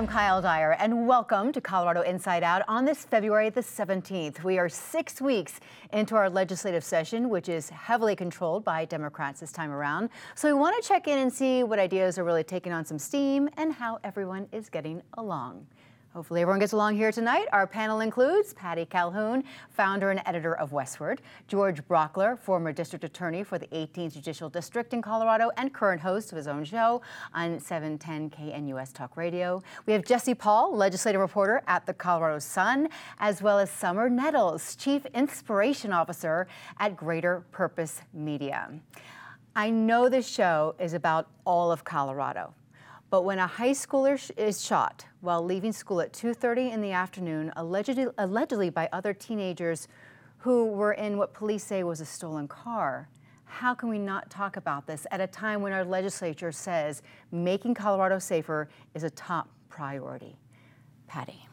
I'm Kyle Dyer, and welcome to Colorado Inside Out on this February the 17th. We are six weeks into our legislative session, which is heavily controlled by Democrats this time around. So we want to check in and see what ideas are really taking on some steam and how everyone is getting along. Hopefully everyone gets along here tonight. Our panel includes Patty Calhoun, founder and editor of Westword, George Brauchler, former district attorney for the 18th Judicial District in Colorado and current host of his own show on 710 KNUS Talk Radio. We have Jesse Paul, legislative reporter at the Colorado Sun, as well as Summer Nettles, chief inspiration officer at Greater Purpose Media. I know this show is about all of Colorado, but when a high schooler is shot while leaving school at 2.30 in the afternoon, allegedly, allegedly by other teenagers who were in what police say was a stolen car, how can we not talk about this at a time when our legislature says making Colorado safer is a top priority? Patty.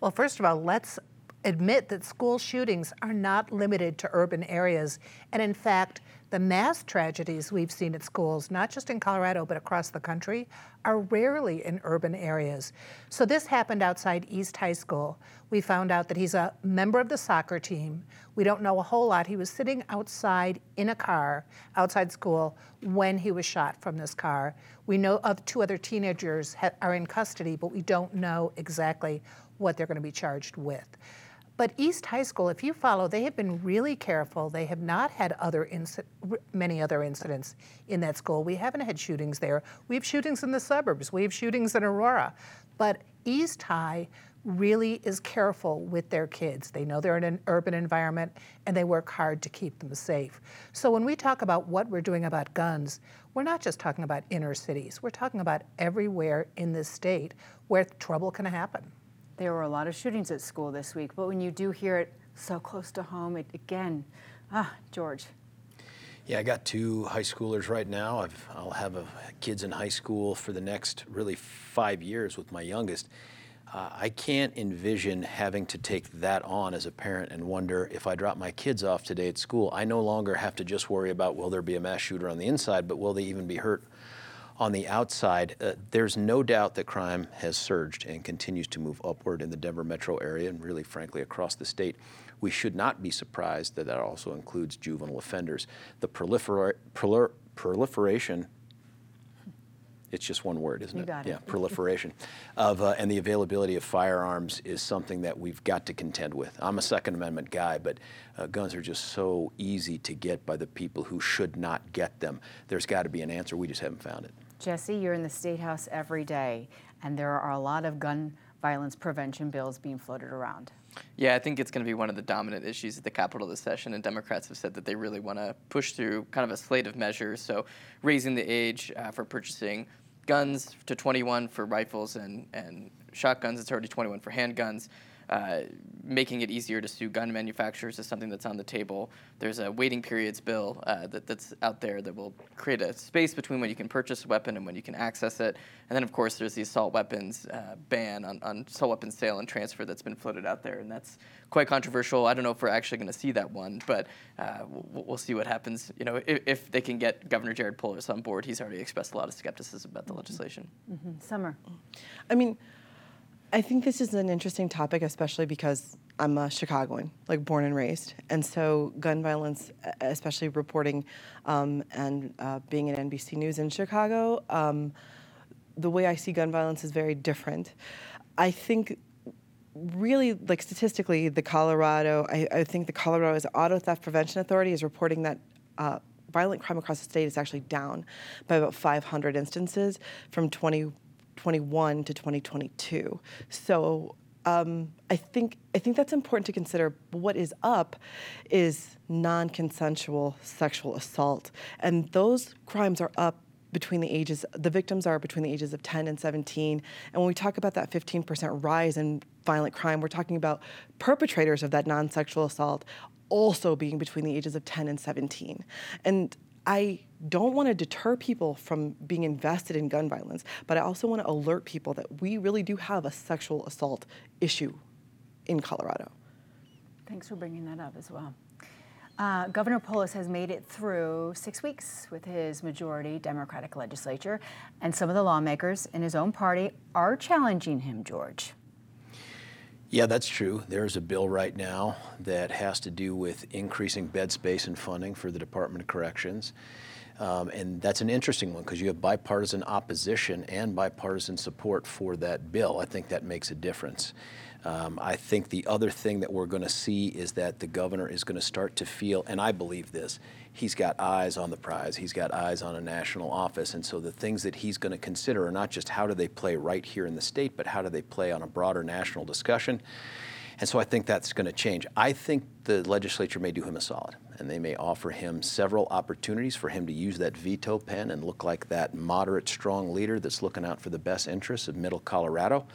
Well, first of all, let's admit that school shootings are not limited to urban areas. And in fact, the mass tragedies we've seen at schools, not just in Colorado, but across the country, are rarely in urban areas. So this happened outside East High School. We found out that he's a member of the soccer team. We don't know a whole lot. He was sitting outside in a car outside school when he was shot from this car. We know of two other teenagers ha- are in custody, but we don't know exactly what they're going to be charged with. But East High School, if you follow, they have been really careful. They have not had other inci- many other incidents in that school. We haven't had shootings there. We have shootings in the suburbs. We have shootings in Aurora. But East High really is careful with their kids. They know they're in an urban environment and they work hard to keep them safe. So when we talk about what we're doing about guns, we're not just talking about inner cities. We're talking about everywhere in this state where trouble can happen. There were a lot of shootings at school this week, but when you do hear it so close to home, it again, ah, George. Yeah, I got two high schoolers right now. I've, I'll have a, kids in high school for the next really five years with my youngest. Uh, I can't envision having to take that on as a parent and wonder if I drop my kids off today at school, I no longer have to just worry about will there be a mass shooter on the inside, but will they even be hurt on the outside, uh, there's no doubt that crime has surged and continues to move upward in the Denver metro area and really, frankly, across the state. We should not be surprised that that also includes juvenile offenders. The prolifer- prolifer- proliferation it's just one word, isn't you it? Got yeah, proliferation of uh, and the availability of firearms is something that we've got to contend with. I'm a Second Amendment guy, but uh, guns are just so easy to get by the people who should not get them. There's got to be an answer. We just haven't found it. Jesse, you're in the State House every day, and there are a lot of gun violence prevention bills being floated around. Yeah, I think it's going to be one of the dominant issues at the Capitol this session, and Democrats have said that they really want to push through kind of a slate of measures. So, raising the age uh, for purchasing guns to 21 for rifles and, and shotguns, it's already 21 for handguns. Uh, making it easier to sue gun manufacturers is something that's on the table. There's a waiting periods bill uh, that, that's out there that will create a space between when you can purchase a weapon and when you can access it. And then, of course, there's the assault weapons uh, ban on, on assault weapons sale and transfer that's been floated out there, and that's quite controversial. I don't know if we're actually going to see that one, but uh, we'll, we'll, see what happens. You know, if, if, they can get Governor Jared Polis on board, he's already expressed a lot of skepticism about the legislation. Mm-hmm. Summer. I mean. I think this is an interesting topic, especially because I'm a Chicagoan, like born and raised. And so gun violence, especially reporting um, and uh, being at NBC News in Chicago, um, the way I see gun violence is very different. I think really, like statistically, the Colorado, I, I think the Colorado's Auto Theft Prevention Authority is reporting that uh, violent crime across the state is actually down by about 500 instances from 20 2021 to 2022. So um, I think I think that's important to consider. What is up is non-consensual sexual assault, and those crimes are up between the ages. The victims are between the ages of 10 and 17. And when we talk about that 15% rise in violent crime, we're talking about perpetrators of that non-sexual assault also being between the ages of 10 and 17. And I don't want to deter people from being invested in gun violence, but I also want to alert people that we really do have a sexual assault issue in Colorado. Thanks for bringing that up as well. Uh, Governor Polis has made it through six weeks with his majority Democratic legislature, and some of the lawmakers in his own party are challenging him, George. Yeah, that's true. There's a bill right now that has to do with increasing bed space and funding for the Department of Corrections. Um, and that's an interesting one because you have bipartisan opposition and bipartisan support for that bill. I think that makes a difference. Um, I think the other thing that we're going to see is that the governor is going to start to feel, and I believe this, he's got eyes on the prize, he's got eyes on a national office. And so the things that he's going to consider are not just how do they play right here in the state, but how do they play on a broader national discussion. And so I think that's going to change. I think the legislature may do him a solid, and they may offer him several opportunities for him to use that veto pen and look like that moderate, strong leader that's looking out for the best interests of middle Colorado.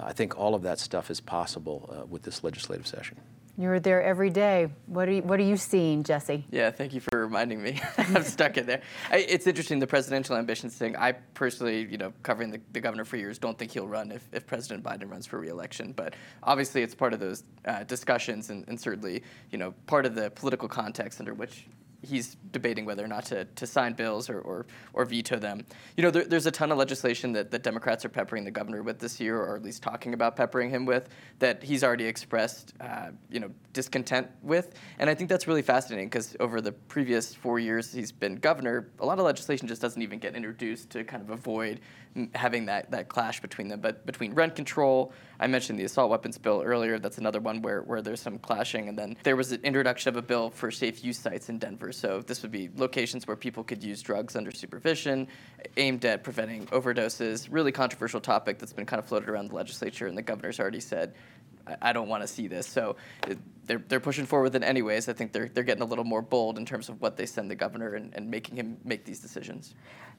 I think all of that stuff is possible uh, with this legislative session. You're there every day. What are you, what are you seeing, Jesse? Yeah, thank you for reminding me. I'm stuck in there. I, it's interesting the presidential ambitions thing. I personally, you know, covering the, the, governor for years, don't think he'll run if, if President Biden runs for reelection. But obviously, it's part of those uh, discussions, and, and certainly, you know, part of the political context under which he's debating whether or not to, to sign bills or, or, or veto them. You know, there, there's a ton of legislation that, that Democrats are peppering the governor with this year, or at least talking about peppering him with, that he's already expressed, uh, you know, discontent with. And I think that's really fascinating because over the previous four years he's been governor, a lot of legislation just doesn't even get introduced to kind of avoid having that, that clash between them. But between rent control, I mentioned the assault weapons bill earlier. That's another one where, where there's some clashing. And then there was an introduction of a bill for safe use sites in Denver. So this would be locations where people could use drugs under supervision, aimed at preventing overdoses. Really controversial topic that's been kind of floated around the legislature, and the governor's already said, I, I don't want to see this. So it, they're, they're pushing forward with it anyways. I think they're, they're getting a little more bold in terms of what they send the governor and, and making him make these decisions.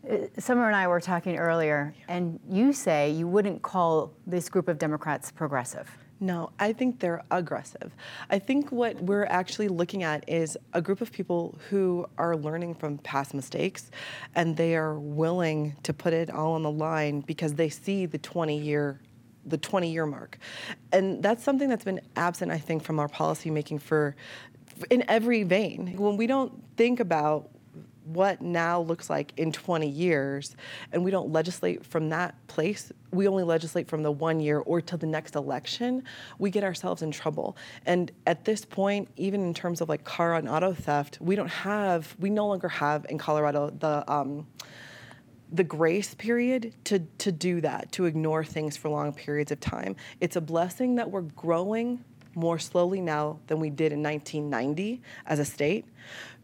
Uh, Summer and I were talking earlier, and you say you wouldn't call this group of Democrats progressive. No, I think they're aggressive. I think what we're actually looking at is a group of people who are learning from past mistakes and they are willing to put it all on the line because they see the 20 year the 20 year mark. And that's something that's been absent I think from our policy making for in every vein. When we don't think about what now looks like in 20 years, and we don't legislate from that place. We only legislate from the one year or to the next election. We get ourselves in trouble. And at this point, even in terms of like car and auto theft, we don't have, we no longer have in Colorado the. Um, the grace period to, to do that, to ignore things for long periods of time. It's a blessing that we're growing more slowly now than we did in 1990 as a state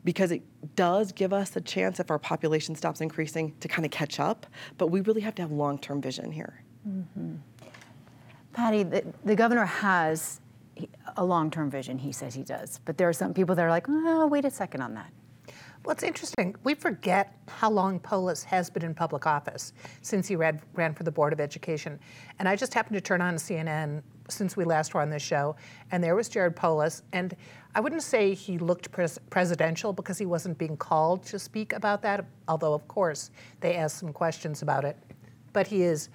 because it does give us a chance if our population stops increasing to kind of catch up, but we really have to have long term vision here. Mm-hmm. Patty, the, the governor has a long term vision, he says he does, but there are some people that are like, oh, wait a second on that. Well, it's interesting. We forget how long Polis has been in public office since he ran, ran for the Board of Education. And I just happened to turn on CNN since we last were on this show, and there was Jared Polis. And I wouldn't say he looked pres- presidential because he wasn't being called to speak about that, although, of course, they asked some questions about it. But he is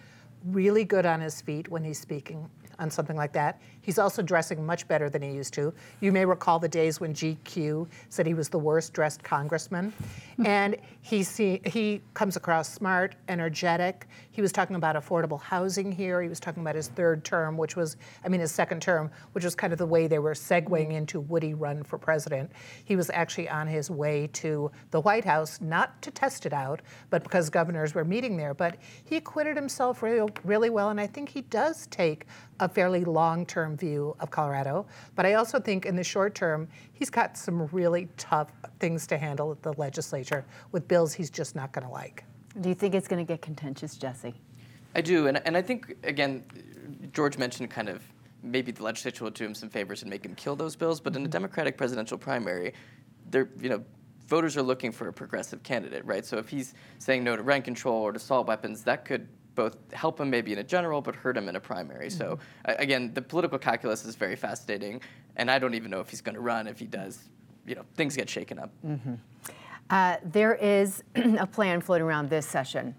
really good on his feet when he's speaking on something like that. He's also dressing much better than he used to. You may recall the days when GQ said he was the worst dressed congressman. and he, see, he comes across smart, energetic. He was talking about affordable housing here. He was talking about his third term, which was, I mean, his second term, which was kind of the way they were segueing mm-hmm. into would he run for president. He was actually on his way to the White House, not to test it out, but because governors were meeting there. But he acquitted himself really, really well, and I think he does take a fairly long term view of Colorado. But I also think in the short term, he's got some really tough things to handle at the legislature with bills he's just not going to like. Do you think it's going to get contentious, Jesse? I do. And, and I think, again, George mentioned kind of maybe the legislature will do him some favors and make him kill those bills. But in a mm-hmm. Democratic presidential primary, they're, you know, voters are looking for a progressive candidate, right? So if he's saying no to rent control or to assault weapons, that could both help him maybe in a general, but hurt him in a primary. Mm-hmm. So again, the political calculus is very fascinating, and I don't even know if he's going to run. If he does, you know, things get shaken up. Mm-hmm. Uh, there is a plan floating around this session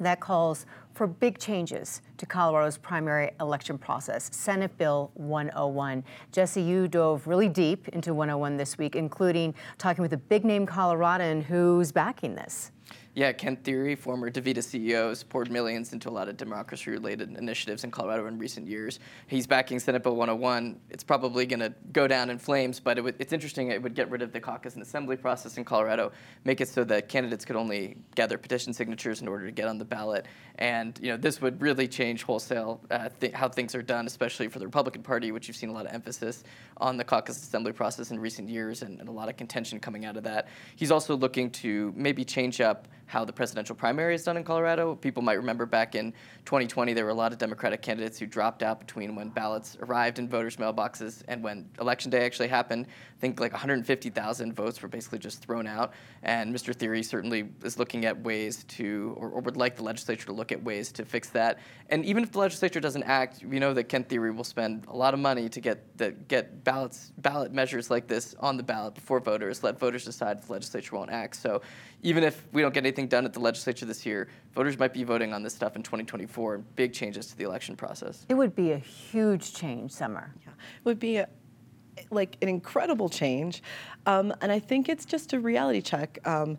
that calls for big changes to Colorado's primary election process, Senate Bill 101. Jesse, you dove really deep into 101 this week, including talking with a big name Coloradan who's backing this. Yeah, Kent Thiry, former DaVita CEO, has poured millions into a lot of democracy-related initiatives in Colorado in recent years. He's backing Senate Bill 101. It's probably going to go down in flames, but it it's interesting. It would get rid of the caucus and assembly process in Colorado, make it so that candidates could only gather petition signatures in order to get on the ballot. And you know, this would really change wholesale uh, th- how things are done, especially for the Republican Party, which you've seen a lot of emphasis on the caucus assembly process in recent years, and, and a lot of contention coming out of that. He's also looking to maybe change up Europe how the presidential primary is done in Colorado. People might remember back in 2020, there were a lot of Democratic candidates who dropped out between when ballots arrived in voters' mailboxes and when election day actually happened. I think like 150,000 votes were basically just thrown out. And Mr. Thiry certainly is looking at ways to, or, or, would like the legislature to look at ways to fix that. And even if the legislature doesn't act, we know that Kent Thiry will spend a lot of money to get the, get ballots, ballot measures like this on the ballot before voters. Let voters decide if the legislature won't act. So even if we don't get anything done at the legislature this year, voters might be voting on this stuff in 2024. Big changes to the election process. It would be a huge change, Summer. Yeah, it would be a, like an incredible change, um, and I think it's just a reality check. Um,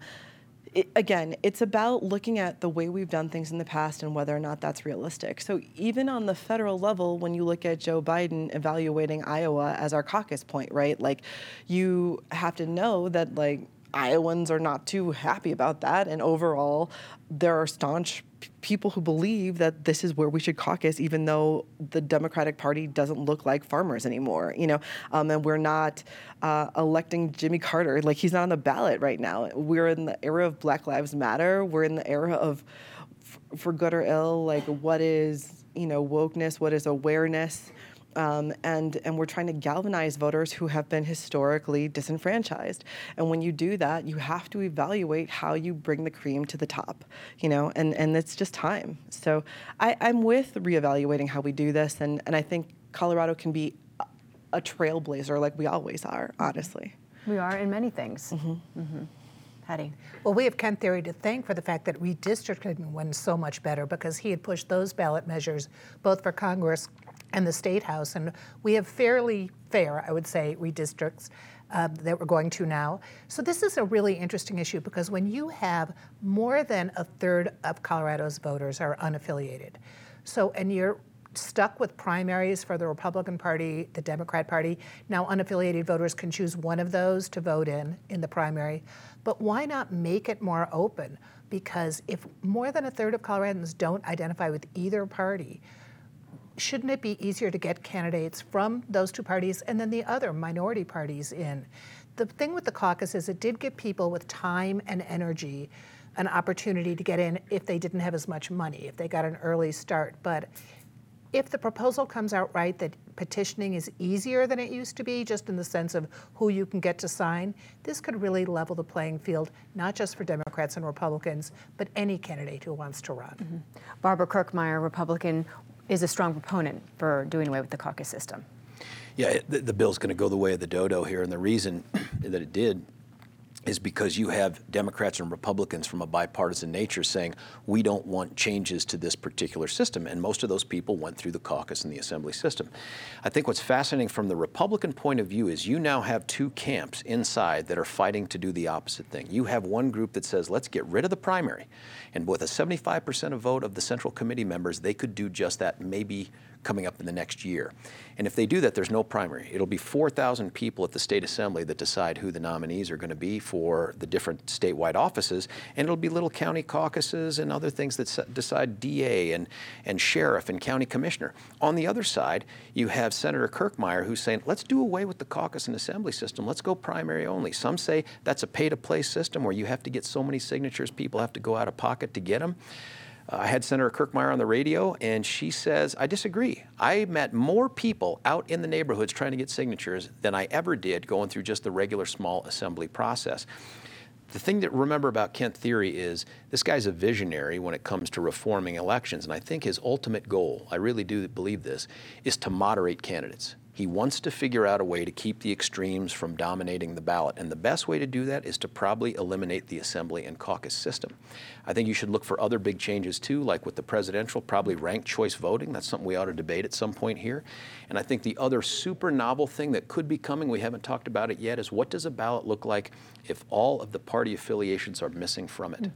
it, again, it's about looking at the way we've done things in the past and whether or not that's realistic. So even on the federal level, when you look at Joe Biden evaluating Iowa as our caucus point, right? Like, you have to know that like Iowans are not too happy about that. And overall, there are staunch people who believe that this is where we should caucus, even though the Democratic Party doesn't look like farmers anymore. You know, um, and we're not uh, electing Jimmy Carter. Like he's not on the ballot right now. We're in the era of Black Lives Matter. We're in the era of, for good or ill, like what is you know wokeness, what is awareness. Um, and and we're trying to galvanize voters who have been historically disenfranchised. And when you do that, you have to evaluate how you bring the cream to the top, you know. And and it's just time. So I, I'm with reevaluating how we do this, and and I think Colorado can be a trailblazer like we always are, honestly. We are in many things. Mm-hmm. Mm-hmm. Patty. Well, we have Kent Thiry to thank for the fact that redistricting went so much better because he had pushed those ballot measures both for Congress and the State House. And we have fairly fair, I would say, redistricts uh, that we're going to now. So this is a really interesting issue because when you have more than a third of Colorado's voters are unaffiliated, so and you're stuck with primaries for the Republican Party, the Democrat Party. Now, unaffiliated voters can choose one of those to vote in in the primary. But why not make it more open? Because if more than a third of Coloradans don't identify with either party, shouldn't it be easier to get candidates from those two parties and then the other minority parties in? The thing with the caucus is it did give people with time and energy an opportunity to get in if they didn't have as much money, if they got an early start. But if the proposal comes out right that petitioning is easier than it used to be, just in the sense of who you can get to sign, this could really level the playing field, not just for Democrats and Republicans, but any candidate who wants to run. Mm-hmm. Barbara Kirkmeyer, Republican, is a strong proponent for doing away with the caucus system. Yeah, the, the bill's going to go the way of the dodo here, and the reason that it did is because you have Democrats and Republicans from a bipartisan nature saying, we don't want changes to this particular system. And most of those people went through the caucus and the assembly system. I think what's fascinating from the Republican point of view is you now have two camps inside that are fighting to do the opposite thing. You have one group that says, let's get rid of the primary. And with a 75% of vote of the Central Committee members, they could do just that, maybe coming up in the next year. And if they do that, there's no primary. It'll be 4,000 people at the state assembly that decide who the nominees are going to be for the different statewide offices, and it'll be little county caucuses and other things that decide DA and, and sheriff and county commissioner. On the other side, you have Senator Kirkmeyer who's saying, let's do away with the caucus and assembly system. Let's go primary only. Some say that's a pay-to-play system where you have to get so many signatures, people have to go out of pocket to get them. Uh, I had Senator Kirkmeyer on the radio, and she says, I disagree. I met more people out in the neighborhoods trying to get signatures than I ever did going through just the regular small assembly process. The thing to remember about Kent Thiry is this guy's a visionary when it comes to reforming elections. And I think his ultimate goal, I really do believe this, is to moderate candidates. He wants to figure out a way to keep the extremes from dominating the ballot. And the best way to do that is to probably eliminate the assembly and caucus system. I think you should look for other big changes too, like with the presidential, probably ranked choice voting. That's something we ought to debate at some point here. And I think the other super novel thing that could be coming, we haven't talked about it yet, is what does a ballot look like if all of the party affiliations are missing from it?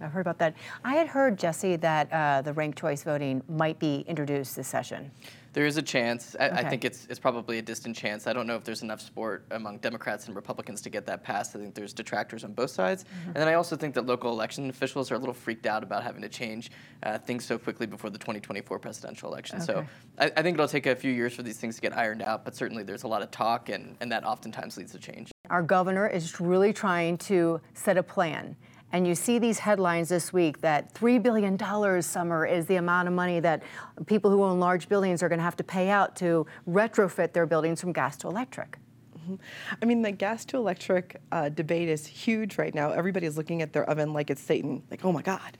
I've heard about that. I had heard, Jesse, that uh, the ranked choice voting might be introduced this session. There is a chance. I, Okay. I think it's it's probably a distant chance. I don't know if there's enough support among Democrats and Republicans to get that passed. I think there's detractors on both sides, Mm-hmm. and then I also think that local election officials are a little freaked out about having to change uh, things so quickly before the 2024 presidential election. So I, I think it'll take a few years for these things to get ironed out, but certainly there's a lot of talk, and, and that oftentimes leads to change. Our governor is really trying to set a plan. And you see these headlines this week that $3 billion, Summer, is the amount of money that people who own large buildings are going to have to pay out to retrofit their buildings from gas to electric. I mean, the gas to electric uh, debate is huge right now. Everybody's looking at their oven like it's Satan. Like, oh my God,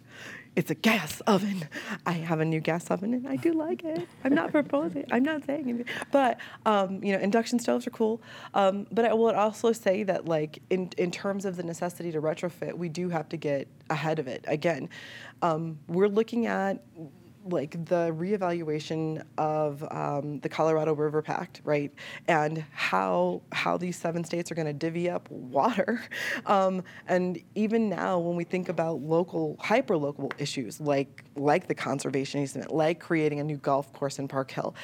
it's a gas oven. I have a new gas oven and I do like it. I'm not proposing. I'm not saying anything. But um, you know, induction stoves are cool. Um, but I will also say that, like, in in terms of the necessity to retrofit, we do have to get ahead of it. Again, um, we're looking at like the reevaluation of um, the Colorado River Pact, right, and how how these seven states are going to divvy up water, um, and even now when we think about local hyper local issues like like the conservation easement, like creating a new golf course in Park Hill.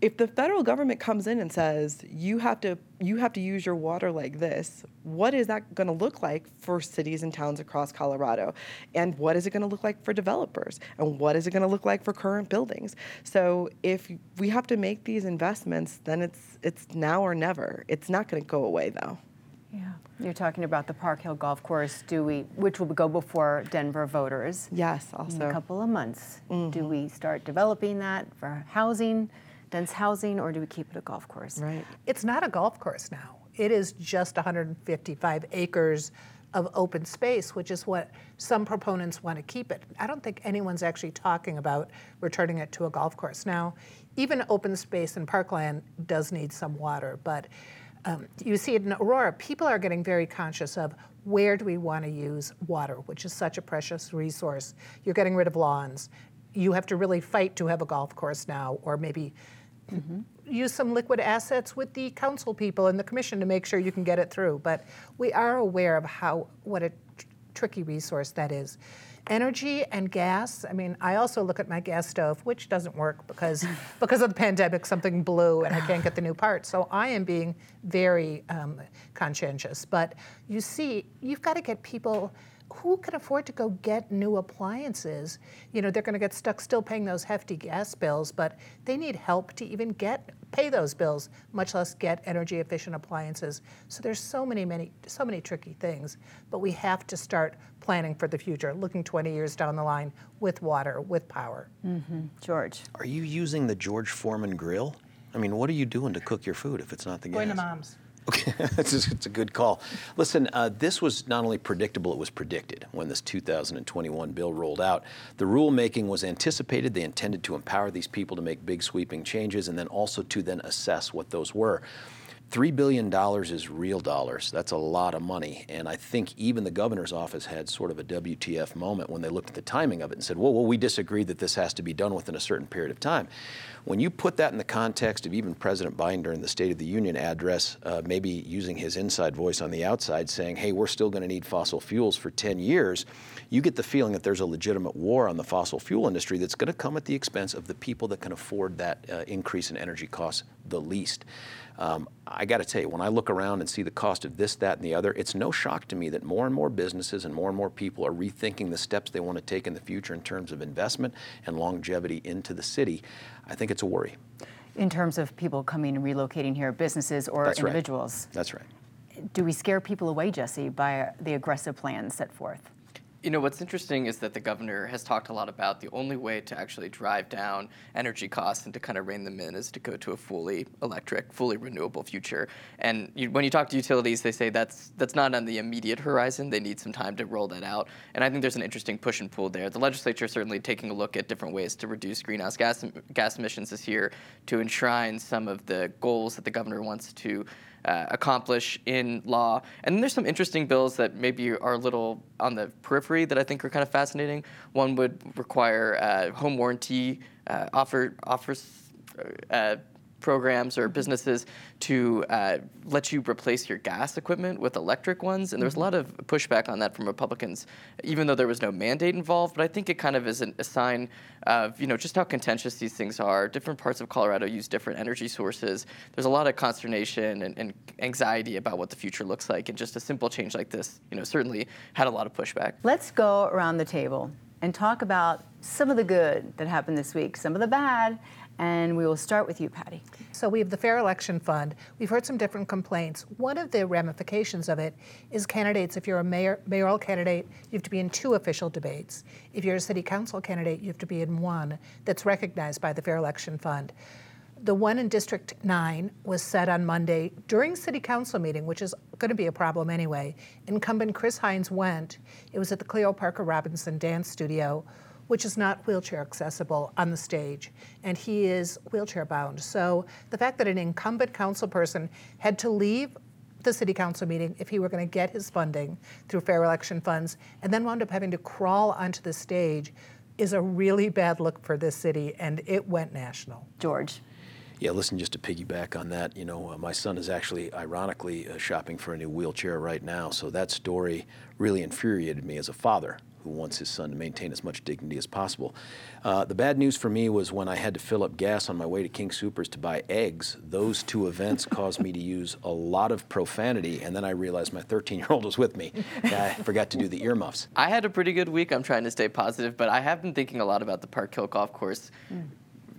If the federal government comes in and says you have to you have to use your water like this, what is that going to look like for cities and towns across Colorado? And what is it going to look like for developers? And what is it going to look like for current buildings? So if we have to make these investments, then it's it's now or never. It's not going to go away though. Yeah. You're talking about the Park Hill Golf Course, do we, which will go before Denver voters Yes, in a couple of months. Do mm-hmm. we start developing that for housing, dense housing, or do we keep it a golf course? Right. It's not a golf course now. It is just 155 acres of open space, which is what some proponents want to keep it. I don't think anyone's actually talking about returning it to a golf course. Now, even open space and parkland does need some water, but um, you see it in Aurora, people are getting very conscious of where do we want to use water, which is such a precious resource. You're getting rid of lawns. You have to really fight to have a golf course now, or maybe use some liquid assets with the council people and the commission to make sure you can get it through. But we are aware of how what a tr- tricky resource that is. Energy and gas. I mean, I also look at my gas stove, which doesn't work because because of the pandemic, something blew and I can't get the new part. So I am being very um, conscientious. But you see, you've got to get people who can afford to go get new appliances? You know, they're going to get stuck still paying those hefty gas bills, but they need help to even get pay those bills, much less get energy efficient appliances. So there's so many many so many tricky things, but we have to start planning for the future, looking 20 years down the line with water, with power. Mm-hmm. George. Are you using the George Foreman grill? I mean, what are you doing to cook your food if it's not the Going to gas? moms. Okay, it's, a, good call. Listen, uh, this was not only predictable, it was predicted when this 2021 bill rolled out. The rulemaking was anticipated. They intended to empower these people to make big sweeping changes and then also to then assess what those were. $3 billion is real dollars. That's a lot of money. And I think even the governor's office had sort of a WTF moment when they looked at the timing of it and said, well, well, we disagree that this has to be done within a certain period of time. When you put that in the context of even President Biden during the State of the Union address, uh, maybe using his inside voice on the outside saying, hey, we're still going to need fossil fuels for 10 years, you get the feeling that there's a legitimate war on the fossil fuel industry that's going to come at the expense of the people that can afford that uh, increase in energy costs the least. Um, I got to tell you, when I look around and see the cost of this, that, and the other, it's no shock to me that more and more businesses and more and more people are rethinking the steps they want to take in the future in terms of investment and longevity into the city. I think it's a worry. In terms of people coming and relocating here, businesses or That's right. individuals, That's right. do we scare people away, Jesse, by the aggressive plans set forth? You know, what's interesting is that the governor has talked a lot about the only way to actually drive down energy costs and to kind of rein them in is to go to a fully electric, fully renewable future. And you, when you talk to utilities, they say that's that's not on the immediate horizon. They need some time to roll that out. And I think there's an interesting push and pull there. The legislature is certainly taking a look at different ways to reduce greenhouse gas gas emissions this year to enshrine some of the goals that the governor wants to uh, accomplish in law. And then there's some interesting bills that maybe are a little on the periphery that I think are kind of fascinating. One would require uh, home warranty uh, offer, offers uh, programs or businesses to uh, let you replace your gas equipment with electric ones. And there was a lot of pushback on that from Republicans, even though there was no mandate involved. But I think it kind of is an, a sign of you know just how contentious these things are. Different parts of Colorado use different energy sources. There's a lot of consternation and, and anxiety about what the future looks like. And just a simple change like this, you know, certainly had a lot of pushback. Let's go around the table and talk about some of the good that happened this week, some of the bad, and we will start with you, Patty. So we have the Fair Election Fund. We've heard some different complaints. One of the ramifications of it is candidates, if you're a mayor, mayoral candidate, you have to be in two official debates. If you're a city council candidate, you have to be in one that's recognized by the Fair Election Fund. The one in District 9 was set on Monday during city council meeting, which is going to be a problem anyway. Incumbent Chris Hinds went. It was at the Cleo Parker Robinson Dance Studio which is not wheelchair accessible on the stage, and he is wheelchair bound. So the fact that an incumbent council person had to leave the city council meeting if he were going to get his funding through fair election funds and then wound up having to crawl onto the stage is a really bad look for this city, and it went national. George. Yeah, listen, just to piggyback on that, you know, uh, my son is actually, ironically, uh, shopping for a new wheelchair right now. So that story really infuriated me as a father who wants his son to maintain as much dignity as possible. Uh, the bad news for me was when I had to fill up gas on my way to King Soopers to buy eggs. Those two events caused me to use a lot of profanity, and then I realized my 13 year old was with me. I forgot to do the earmuffs. I had a pretty good week. I'm trying to stay positive, but I have been thinking a lot about the Park Hill Golf Course. Mm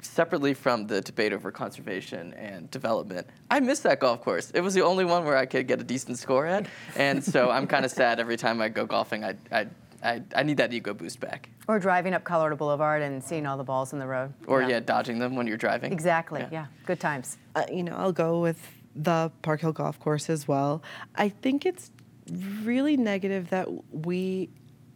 separately from the debate over conservation and development, I missed that golf course. It was the only one where I could get a decent score at, and so I'm kind of sad every time I go golfing. I, I I, I need that ego boost back. Or driving up Colorado Boulevard and seeing all the balls in the road. Or, yeah, yeah dodging them when you're driving. Exactly, yeah. yeah. Good times. Uh, you know, I'll go with the Park Hill Golf Course as well. I think it's really negative that we,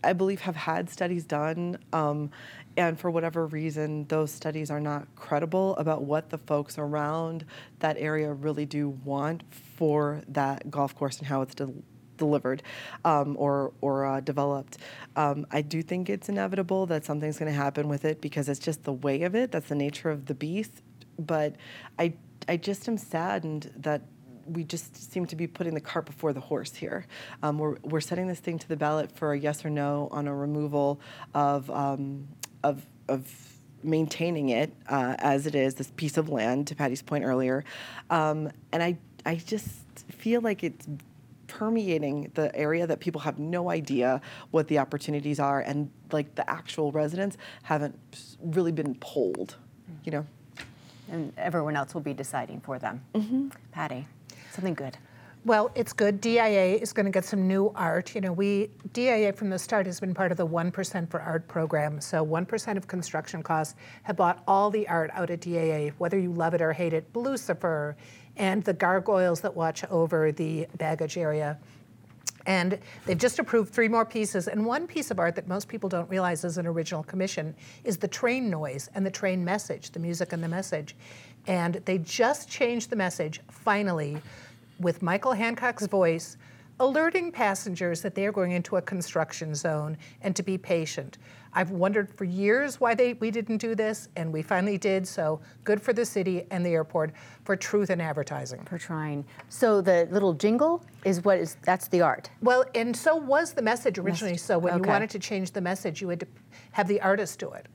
I believe, have had studies done. Um, and for whatever reason, those studies are not credible about what the folks around that area really do want for that golf course and how it's de- delivered um, or or uh, developed. Um, I do think it's inevitable that something's going to happen with it because it's just the way of it. That's the nature of the beast. But I I just am saddened that we just seem to be putting the cart before the horse here. Um, we're, we're setting this thing to the ballot for a yes or no on a removal of, um, of, of maintaining it uh, as it is, this piece of land, to Patty's point earlier. Um, and I, I just feel like it's permeating the area that people have no idea what the opportunities are and like the actual residents haven't really been polled you know and everyone else will be deciding for them mm-hmm. patty something good well, it's good. DIA is going to get some new art. You know, we DIA from the start has been part of the 1% for Art program. So 1% of construction costs have bought all the art out of DIA, whether you love it or hate it. Lucifer, and the gargoyles that watch over the baggage area. And they've just approved three more pieces. And one piece of art that most people don't realize is an original commission is the train noise and the train message, the music and the message. And they just changed the message, finally, with Michael Hancock's voice, alerting passengers that they are going into a construction zone and to be patient. I've wondered for years why they, we didn't do this, and we finally did. So good for the city and the airport for truth in advertising. For trying. So the little jingle is what is that's the art. Well, and so was the message originally. So when okay. you wanted to change the message, you had to have the artist do it,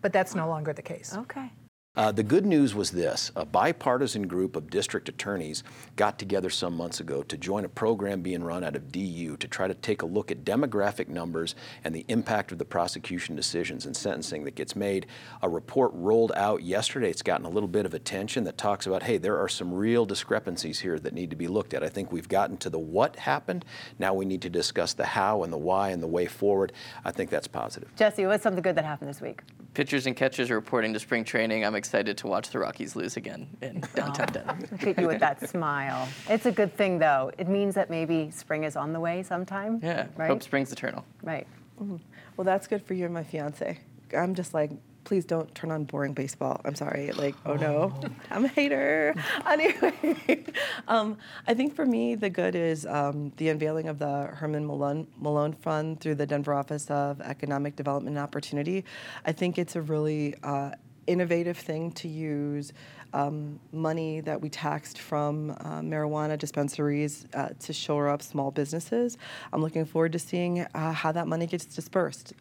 but that's no longer the case. Okay. Uh, the good news was this a bipartisan group of district attorneys got together some months ago to join a program being run out of DU to try to take a look at demographic numbers and the impact of the prosecution decisions and sentencing that gets made. A report rolled out yesterday. It's gotten a little bit of attention that talks about hey, there are some real discrepancies here that need to be looked at. I think we've gotten to the what happened. Now we need to discuss the how and the why and the way forward. I think that's positive. Jesse, what's something good that happened this week? Pitchers and catchers are reporting to spring training. I'm excited to watch the Rockies lose again in downtown Denver. Look at you with that smile. It's a good thing, though. It means that maybe spring is on the way sometime. Yeah, Right? hope spring's eternal. Right. Well, that's good for you and my fiance. I'm just like, please don't turn on boring baseball. I'm sorry. Like, oh no, I'm a hater. Anyway, um, I think for me, the good is um, the unveiling of the Herman Malone, Malone Fund through the Denver Office of Economic Development and Opportunity. I think it's a really uh, innovative thing to use um, money that we taxed from uh, marijuana dispensaries uh, to shore up small businesses. I'm looking forward to seeing uh, how that money gets dispersed.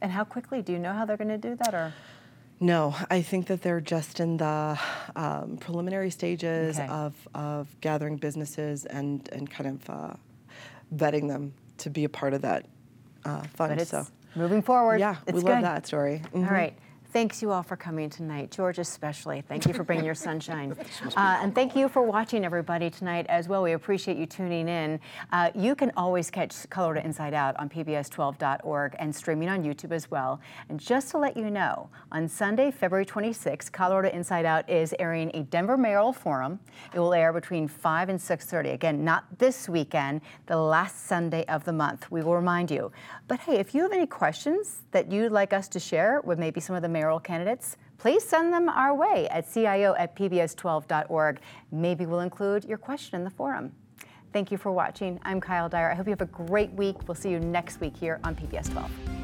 And how quickly? Do you know how they're going to do that, or? No, I think that they're just in the um, preliminary stages Okay. of, of gathering businesses and, and kind of uh, vetting them to be a part of that uh, fund. So, moving forward. yeah, it's we good. love that story. All Mhm. right. Thanks you all for coming tonight. George, especially. Thank you for bringing your sunshine. Uh, and thank you for watching, everybody, tonight as well. We appreciate you tuning in. Uh, you can always catch Colorado Inside Out on PBS12.org and streaming on YouTube as well. And just to let you know, on Sunday, February 26th, Colorado Inside Out is airing a Denver Mayoral Forum. It will air between 5 and 6.30. Again, not this weekend, the last Sunday of the month. We will remind you. But hey, if you have any questions that you'd like us to share with maybe some of the mayoral candidates, please send them our way at cio at pbs12.org. Maybe we'll include your question in the forum. Thank you for watching. I'm Kyle Dyer. I hope you have a great week. We'll see you next week here on PBS 12.